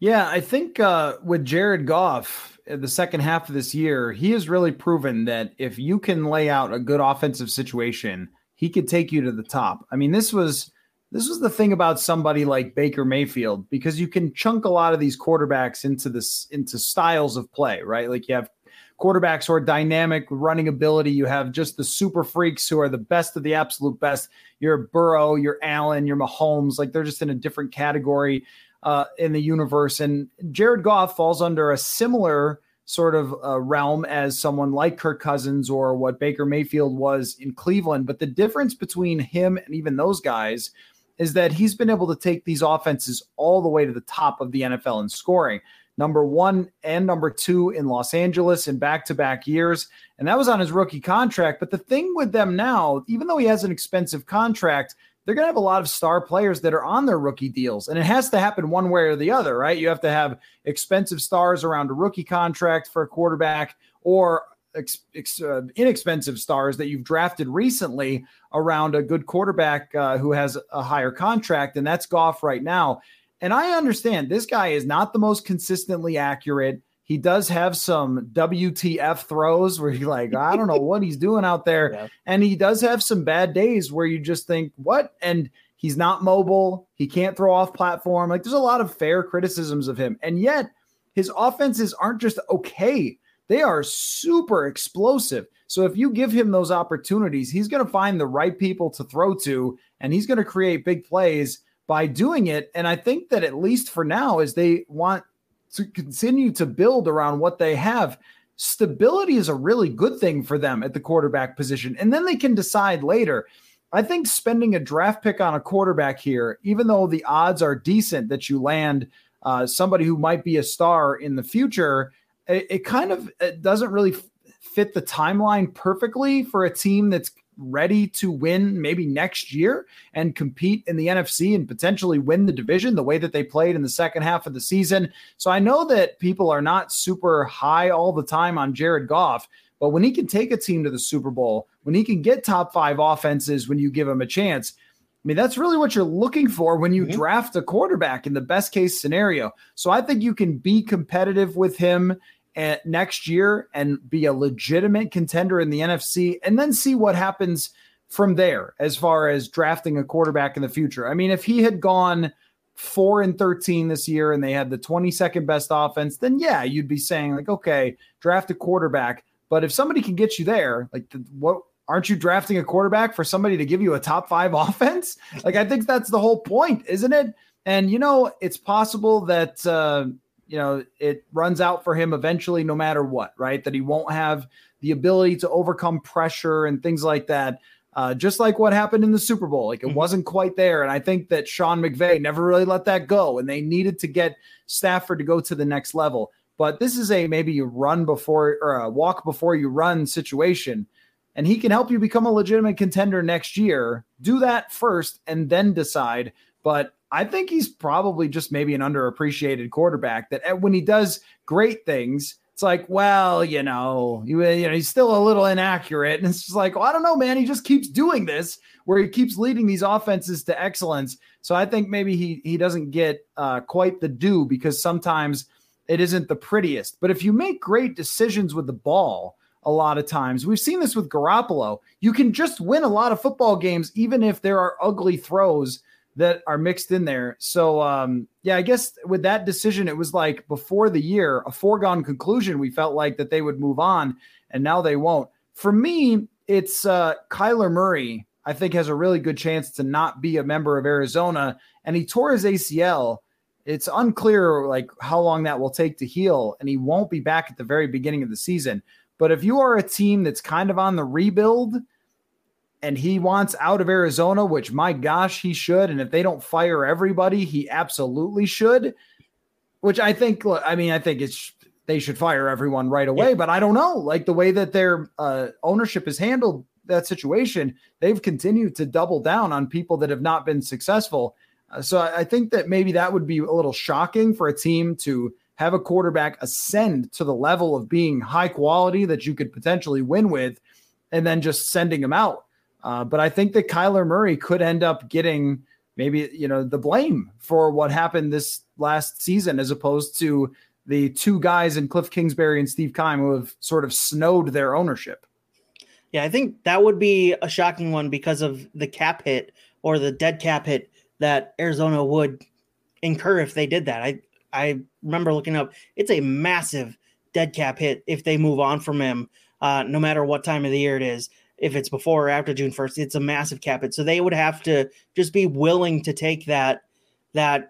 Yeah, I think uh, with Jared Goff, the second half of this year, he has really proven that if you can lay out a good offensive situation, he could take you to the top. I mean, this was this was the thing about somebody like Baker Mayfield because you can chunk a lot of these quarterbacks into this into styles of play, right? Like you have quarterbacks who are dynamic running ability. You have just the super freaks who are the best of the absolute best. You're Burrow, you're Allen, you're Mahomes. Like they're just in a different category uh, in the universe. And Jared Goff falls under a similar sort of uh, realm as someone like Kirk Cousins or what Baker Mayfield was in Cleveland. But the difference between him and even those guys is that he's been able to take these offenses all the way to the top of the NFL in scoring number one and number two in Los Angeles in back to back years. And that was on his rookie contract. But the thing with them now, even though he has an expensive contract, they're going to have a lot of star players that are on their rookie deals. And it has to happen one way or the other, right? You have to have expensive stars around a rookie contract for a quarterback or ex, ex, uh, inexpensive stars that you've drafted recently around a good quarterback uh, who has a higher contract. And that's Goff right now. And I understand this guy is not the most consistently accurate. He does have some WTF throws where you're like, I don't know what he's doing out there. Yeah. And he does have some bad days where you just think, what? And he's not mobile. He can't throw off platform. Like there's a lot of fair criticisms of him. And yet his offenses aren't just okay, they are super explosive. So if you give him those opportunities, he's going to find the right people to throw to and he's going to create big plays by doing it. And I think that at least for now, as they want to continue to build around what they have, stability is a really good thing for them at the quarterback position. And then they can decide later. I think spending a draft pick on a quarterback here, even though the odds are decent that you land uh, somebody who might be a star in the future, it, it kind of it doesn't really fit the timeline perfectly for a team that's ready to win maybe next year and compete in the NFC and potentially win the division the way that they played in the second half of the season. So I know that people are not super high all the time on Jared Goff, but when he can take a team to the Super Bowl, when he can get top five offenses when you give him a chance, I mean, that's really what you're looking for when you mm-hmm. draft a quarterback in the best case scenario. So I think you can be competitive with him next year and be a legitimate contender in the NFC and then see what happens from there as far as drafting a quarterback in the future. I mean, if he had gone 4 and 13 this year and they had the 22nd best offense, then yeah, you'd be saying like, okay, draft a quarterback. But if somebody can get you there, like the, what aren't you drafting a quarterback for somebody to give you a top 5 offense? Like I think that's the whole point, isn't it? And you know, it's possible that uh you know, it runs out for him eventually, no matter what, right? That he won't have the ability to overcome pressure and things like that. Uh, just like what happened in the Super Bowl. Like it mm-hmm. wasn't quite there. And I think that Sean McVay never really let that go. And they needed to get Stafford to go to the next level. But this is a maybe you run before or a walk before you run situation. And he can help you become a legitimate contender next year. Do that first and then decide. But I think he's probably just maybe an underappreciated quarterback that eh, when he does great things, it's like, well, you know, you, you know, he's still a little inaccurate. And it's just like, well, I don't know, man. He just keeps doing this where he keeps leading these offenses to excellence. So I think maybe he he doesn't get uh, quite the due because sometimes it isn't the prettiest. But if you make great decisions with the ball, a lot of times. We've seen this with Garoppolo. You can just win a lot of football games, even if there are ugly throws that are mixed in there. So um, yeah, I guess with that decision, it was like before the year, a foregone conclusion. We felt like that they would move on, and now they won't. For me, it's uh, Kyler Murray. I think has a really good chance to not be a member of Arizona, and he tore his ACL. It's unclear like how long that will take to heal, and he won't be back at the very beginning of the season. But if you are a team that's kind of on the rebuild, and he wants out of Arizona, which my gosh, he should. And if they don't fire everybody, he absolutely should. Which I think, I mean, I think it's they should fire everyone right away. Yeah. But I don't know, like the way that their uh, ownership has handled that situation, they've continued to double down on people that have not been successful. Uh, so I think that maybe that would be a little shocking for a team to have a quarterback ascend to the level of being high quality that you could potentially win with, and then just sending him out. Uh, but I think that Kyler Murray could end up getting maybe you know the blame for what happened this last season, as opposed to the two guys in Cliff Kingsbury and Steve Keim who have sort of snowed their ownership. Yeah, I think that would be a shocking one because of the cap hit or the dead cap hit that Arizona would incur if they did that. I I remember looking up; it's a massive dead cap hit if they move on from him, uh, no matter what time of the year it is if it's before or after June 1st, it's a massive cap hit. So they would have to just be willing to take that that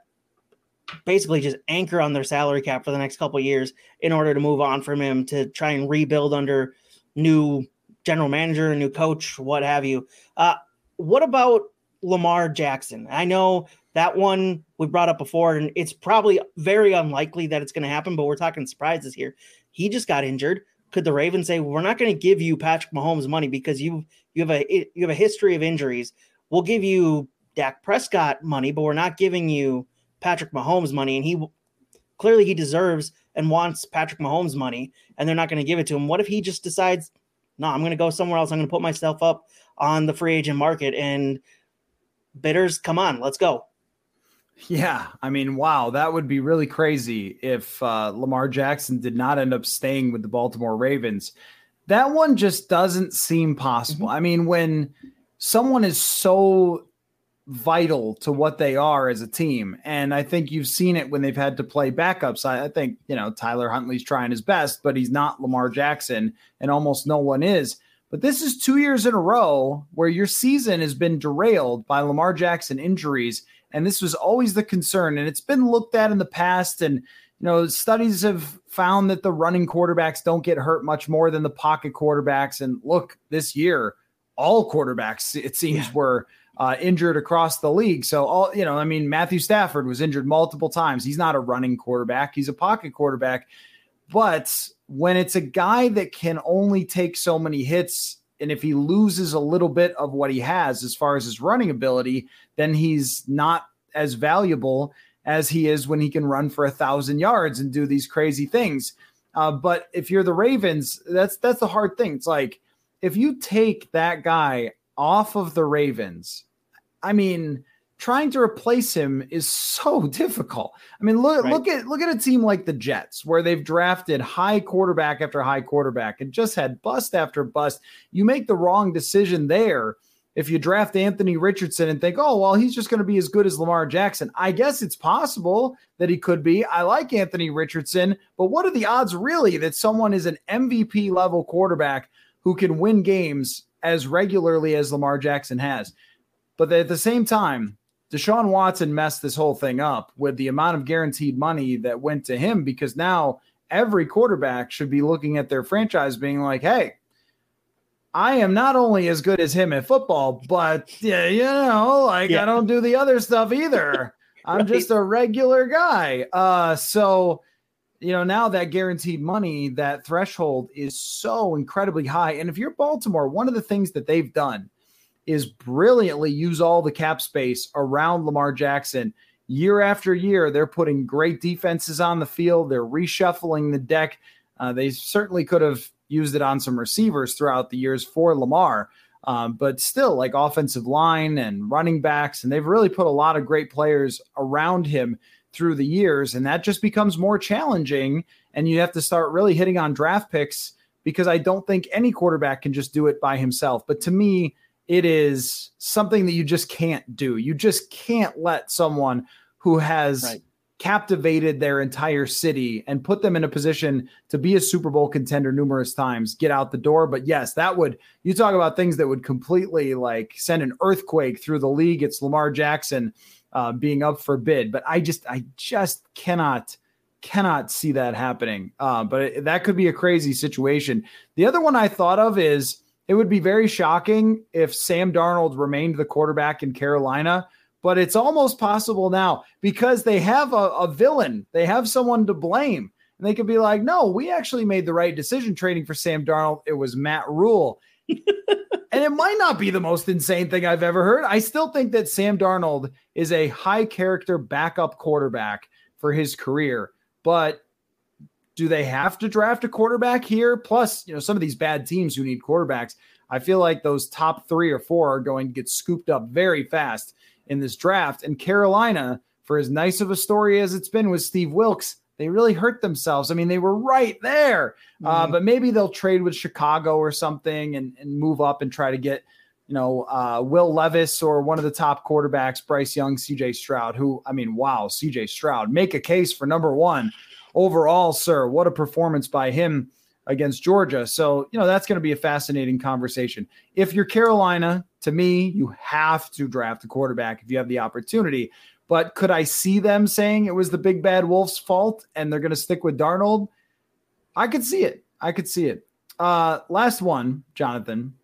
basically just anchor on their salary cap for the next couple years in order to move on from him to try and rebuild under new general manager, new coach, what have you. Uh, what about Lamar Jackson? I know that one we brought up before, and it's probably very unlikely that it's going to happen, but we're talking surprises here. He just got injured could the Ravens say we're not going to give you Patrick Mahomes money because you you have a you have a history of injuries. We'll give you Dak Prescott money, but we're not giving you Patrick Mahomes money, and he clearly he deserves and wants Patrick Mahomes money, and they're not going to give it to him. What if he just decides, no, I'm going to go somewhere else. I'm going to put myself up on the free agent market, and bidders, come on, let's go. Yeah, I mean, wow, that would be really crazy if uh, Lamar Jackson did not end up staying with the Baltimore Ravens. That one just doesn't seem possible. Mm-hmm. I mean, when someone is so vital to what they are as a team, and I think you've seen it when they've had to play backups. I, I think, you know, Tyler Huntley's trying his best, but he's not Lamar Jackson, and almost no one is. But this is two years in a row where your season has been derailed by Lamar Jackson injuries and this was always the concern. And it's been looked at in the past. And, you know, studies have found that the running quarterbacks don't get hurt much more than the pocket quarterbacks. And look, this year, all quarterbacks, it seems, yeah. were uh, injured across the league. So, all, you know, I mean, Matthew Stafford was injured multiple times. He's not a running quarterback, he's a pocket quarterback. But when it's a guy that can only take so many hits And if he loses a little bit of what he has as far as his running ability, then he's not as valuable as he is when he can run for a thousand yards and do these crazy things. Uh, but if you're the Ravens, that's that's the hard thing. It's like if you take that guy off of the Ravens, I mean, trying to replace him is so difficult. I mean, look right. look at look at a team like the Jets where they've drafted high quarterback after high quarterback and just had bust after bust. You make the wrong decision there if you draft Anthony Richardson and think, "Oh, well, he's just going to be as good as Lamar Jackson." I guess it's possible that he could be. I like Anthony Richardson, but what are the odds really that someone is an MVP level quarterback who can win games as regularly as Lamar Jackson has? But at the same time, Deshaun Watson messed this whole thing up with the amount of guaranteed money that went to him because now every quarterback should be looking at their franchise being like, hey, I am not only as good as him at football, but yeah, you know, like yeah. I don't do the other stuff either. I'm right. just a regular guy. Uh, so you know, now that guaranteed money, that threshold is so incredibly high. And if you're Baltimore, one of the things that they've done is brilliantly use all the cap space around Lamar Jackson. Year after year, they're putting great defenses on the field. They're reshuffling the deck. Uh, they certainly could have used it on some receivers throughout the years for Lamar, um, but still, like offensive line and running backs, and they've really put a lot of great players around him through the years, and that just becomes more challenging. And you have to start really hitting on draft picks because I don't think any quarterback can just do it by himself. But to me, it is something that you just can't do. You just can't let someone who has right. captivated their entire city and put them in a position to be a Super Bowl contender numerous times get out the door. But yes, that would you talk about things that would completely like send an earthquake through the league. It's Lamar Jackson uh, being up for bid, but I just I just cannot cannot see that happening. Uh, but it, that could be a crazy situation. The other one I thought of is it would be very shocking if Sam Darnold remained the quarterback in Carolina, but it's almost possible now because they have a, a villain, they have someone to blame. And they could be like, no, we actually made the right decision trading for Sam Darnold. It was Matt Rhule. and it might not be the most insane thing I've ever heard. I still think that Sam Darnold is a high character backup quarterback for his career, but do they have to draft a quarterback here? Plus, you know, some of these bad teams who need quarterbacks, I feel like those top three or four are going to get scooped up very fast in this draft. And Carolina, for as nice of a story as it's been with Steve Wilks, they really hurt themselves. I mean, they were right there, uh, mm-hmm. uh, but maybe they'll trade with Chicago or something and, and move up and try to get, you know, uh, Will Levis or one of the top quarterbacks, Bryce Young, CJ Stroud, who, I mean, wow, CJ Stroud, make a case for number one overall, sir, what a performance by him against Georgia. So, you know, that's going to be a fascinating conversation. If you're Carolina, to me, you have to draft a quarterback if you have the opportunity. But could I see them saying it was the big bad wolf's fault and they're going to stick with Darnold? I could see it. I could see it. Uh, last one, Jonathan.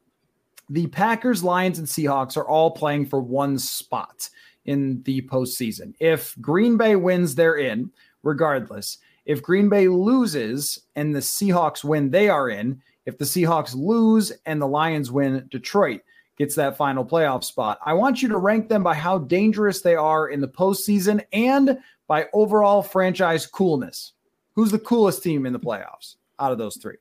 The Packers, Lions, and Seahawks are all playing for one spot in the postseason. If Green Bay wins, they're in, regardless. If Green Bay loses and the Seahawks win, they are in. If the Seahawks lose and the Lions win, Detroit gets that final playoff spot. I want you to rank them by how dangerous they are in the postseason and by overall franchise coolness. Who's the coolest team in the playoffs out of those three?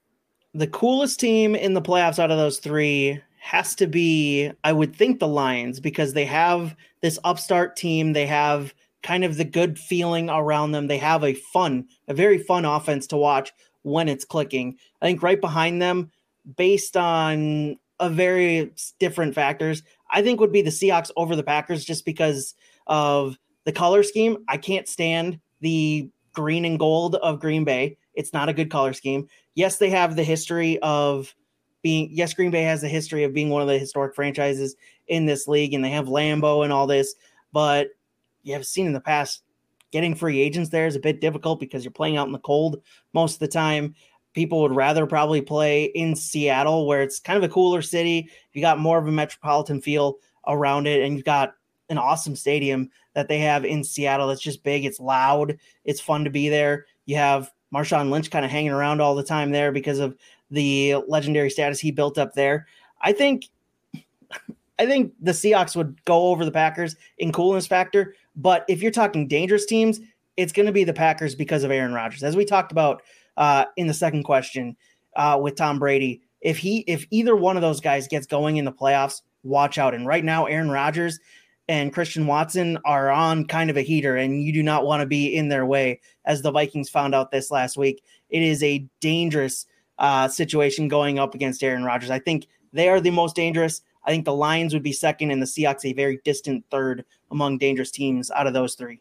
The coolest team in the playoffs out of those three has to be, I would think, the Lions because they have this upstart team. They have kind of the good feeling around them. They have a fun, a very fun offense to watch when it's clicking. I think right behind them, based on uh, a very different factors, I think would be the Seahawks over the Packers just because of the color scheme. I can't stand the green and gold of Green Bay. It's not a good color scheme. Yes, they have the history of being yes, Green Bay has the history of being one of the historic franchises in this league, and they have Lambeau and all this, but you have seen in the past, getting free agents there is a bit difficult because you're playing out in the cold most of the time. People would rather probably play in Seattle, where it's kind of a cooler city. You got more of a metropolitan feel around it, and you've got an awesome stadium that they have in Seattle. It's just big, it's loud, it's fun to be there. You have Marshawn Lynch kind of hanging around all the time there because of the legendary status he built up there. I think I think the Seahawks would go over the Packers in coolness factor, but if you're talking dangerous teams, it's going to be the Packers because of Aaron Rodgers. As we talked about uh, in the second question uh, with Tom Brady, if he if either one of those guys gets going in the playoffs, watch out. And right now, Aaron Rodgers and Christian Watson are on kind of a heater, and you do not want to be in their way. As the Vikings found out this last week, it is a dangerous uh, situation going up against Aaron Rodgers. I think they are the most dangerous. I think the Lions would be second, and the Seahawks a very distant third among dangerous teams out of those three.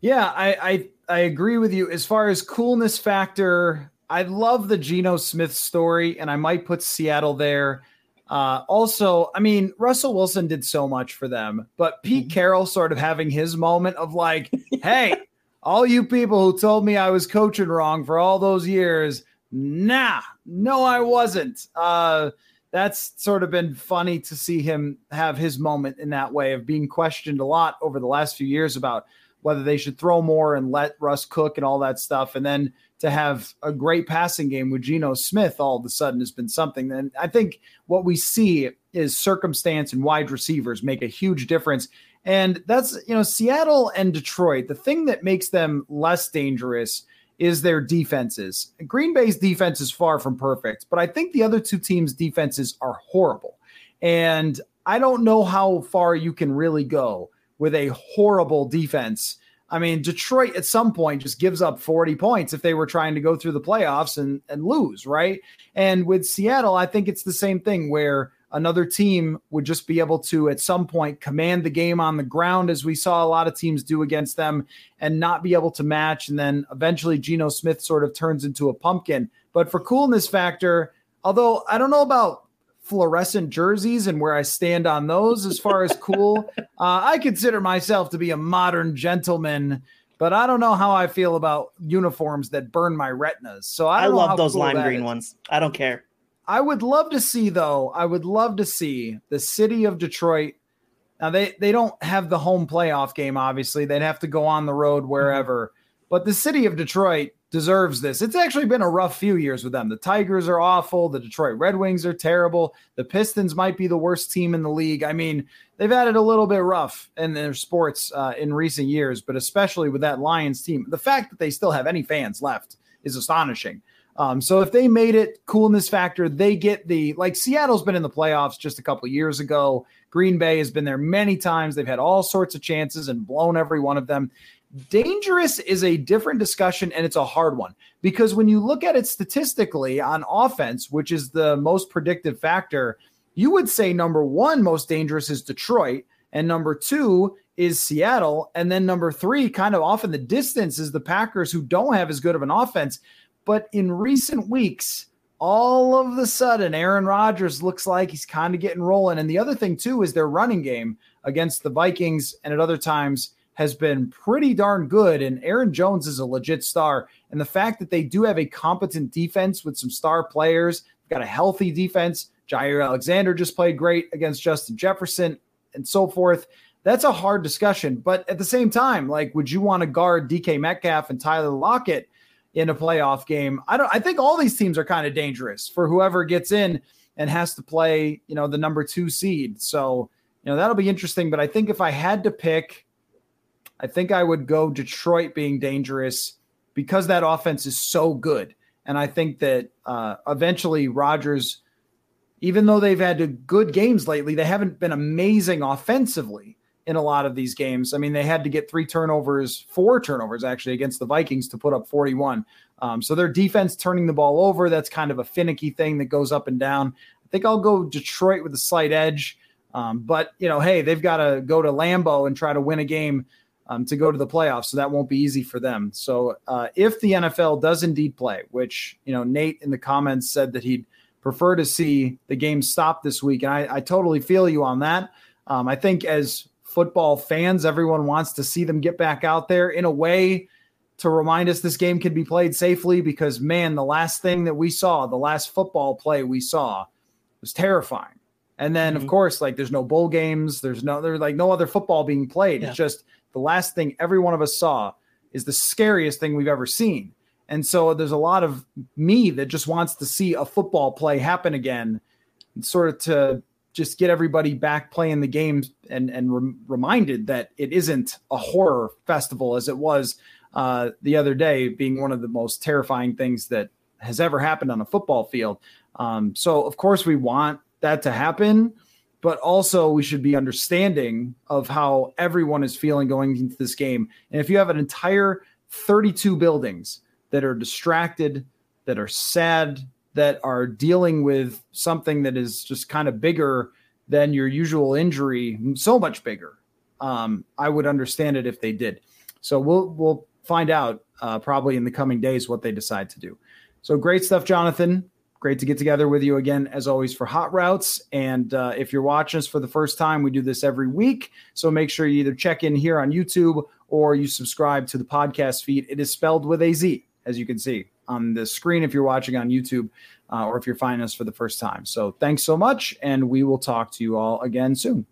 Yeah, I I, I agree with you. As far as coolness factor, I love the Geno Smith story, and I might put Seattle there. Uh, also, I mean, Russell Wilson did so much for them, but Pete mm-hmm. Carroll sort of having his moment of like, hey, all you people who told me I was coaching wrong for all those years, nah, no, I wasn't. Uh, that's sort of been funny to see him have his moment in that way of being questioned a lot over the last few years about whether they should throw more and let Russ cook and all that stuff. And then to have a great passing game with Geno Smith all of a sudden has been something. And I think what we see is circumstance and wide receivers make a huge difference. And that's, you know, Seattle and Detroit, the thing that makes them less dangerous is their defenses. Green Bay's defense is far from perfect, but I think the other two teams' defenses are horrible. And I don't know how far you can really go with a horrible defense. I mean, Detroit at some point just gives up 40 points if they were trying to go through the playoffs and, and lose, right? And with Seattle, I think it's the same thing where another team would just be able to at some point command the game on the ground as we saw a lot of teams do against them and not be able to match. And then eventually Geno Smith sort of turns into a pumpkin. But for coolness factor although I don't know about fluorescent jerseys and where I stand on those as far as cool uh, I consider myself to be a modern gentleman but I don't know how I feel about uniforms that burn my retinas. So I, I love those cool lime green is. ones. I don't care I would love to see though. I would love to see the city of Detroit. Now they they don't have the home playoff game. Obviously, they'd have to go on the road wherever. Mm-hmm. But the city of Detroit deserves this. It's actually been a rough few years with them. The Tigers are awful. The Detroit Red Wings are terrible. The Pistons might be the worst team in the league. I mean, they've had it a little bit rough in their sports uh, in recent years, but especially with that Lions team. The fact that they still have any fans left is astonishing. Um, so if they made it coolness factor, they get the like Seattle's been in the playoffs just a couple years ago. Green Bay has been there many times. They've had all sorts of chances and blown every one of them. Dangerous is a different discussion and it's a hard one because when you look at it statistically on offense, which is the most predictive factor, you would say number one most dangerous is Detroit, and number two is Seattle, and then number three, kind of off in the distance, is the Packers, who don't have as good of an offense. But in recent weeks, all of the sudden, Aaron Rodgers looks like he's kind of getting rolling. And the other thing, too, is their running game against the Vikings and at other times has been pretty darn good. And Aaron Jones is a legit star. And the fact that they do have a competent defense with some star players, got a healthy defense. Jaire Alexander just played great against Justin Jefferson and so forth. That's a hard discussion. But at the same time, like, would you want to guard DK Metcalf and Tyler Lockett? In a playoff game. I don't I think all these teams are kind of dangerous for whoever gets in and has to play, you know, the number 2 seed. So, you know, that'll be interesting, but I think if I had to pick I think I would go Detroit being dangerous because that offense is so good. And I think that uh, eventually Rodgers, even though they've had good games lately, they haven't been amazing offensively in a lot of these games. I mean, they had to get three turnovers, four turnovers actually against the Vikings to put up 41. Um, so their defense turning the ball over, that's kind of a finicky thing that goes up and down. I think I'll go Detroit with a slight edge. Um, but, you know, hey, they've got to go to Lambeau and try to win a game um, to go to the playoffs. So that won't be easy for them. So uh, if the NFL does indeed play, which, you know, Nate in the comments said that he'd prefer to see the game stop this week. And I, I totally feel you on that. Um, I think as football fans. Everyone wants to see them get back out there in a way to remind us this game can be played safely because, man, the last thing that we saw, the last football play we saw was terrifying. And then, mm-hmm. of course, like there's no bowl games, there's no, there's like no other football being played. Yeah. It's just the last thing every one of us saw is the scariest thing we've ever seen. And so there's a lot of me that just wants to see a football play happen again sort of to just get everybody back playing the games and and rem- reminded that it isn't a horror festival as it was uh, the other day, being one of the most terrifying things that has ever happened on a football field. Um, so of course we want that to happen, but also we should be understanding of how everyone is feeling going into this game. And if you have an entire 32 buildings that are distracted, that are sad, that are dealing with something that is just kind of bigger than your usual injury, so much bigger. Um, I would understand it if they did. So we'll we'll find out uh, probably in the coming days what they decide to do. So great stuff, Jonathan. Great to get together with you again, as always, for Hot Routes. And uh, if you're watching us for the first time, we do this every week. So make sure you either check in here on YouTube or you subscribe to the podcast feed. It is spelled with a Z, as you can see on the screen if you're watching on YouTube uh, or if you're finding us for the first time. So thanks so much, and we will talk to you all again soon.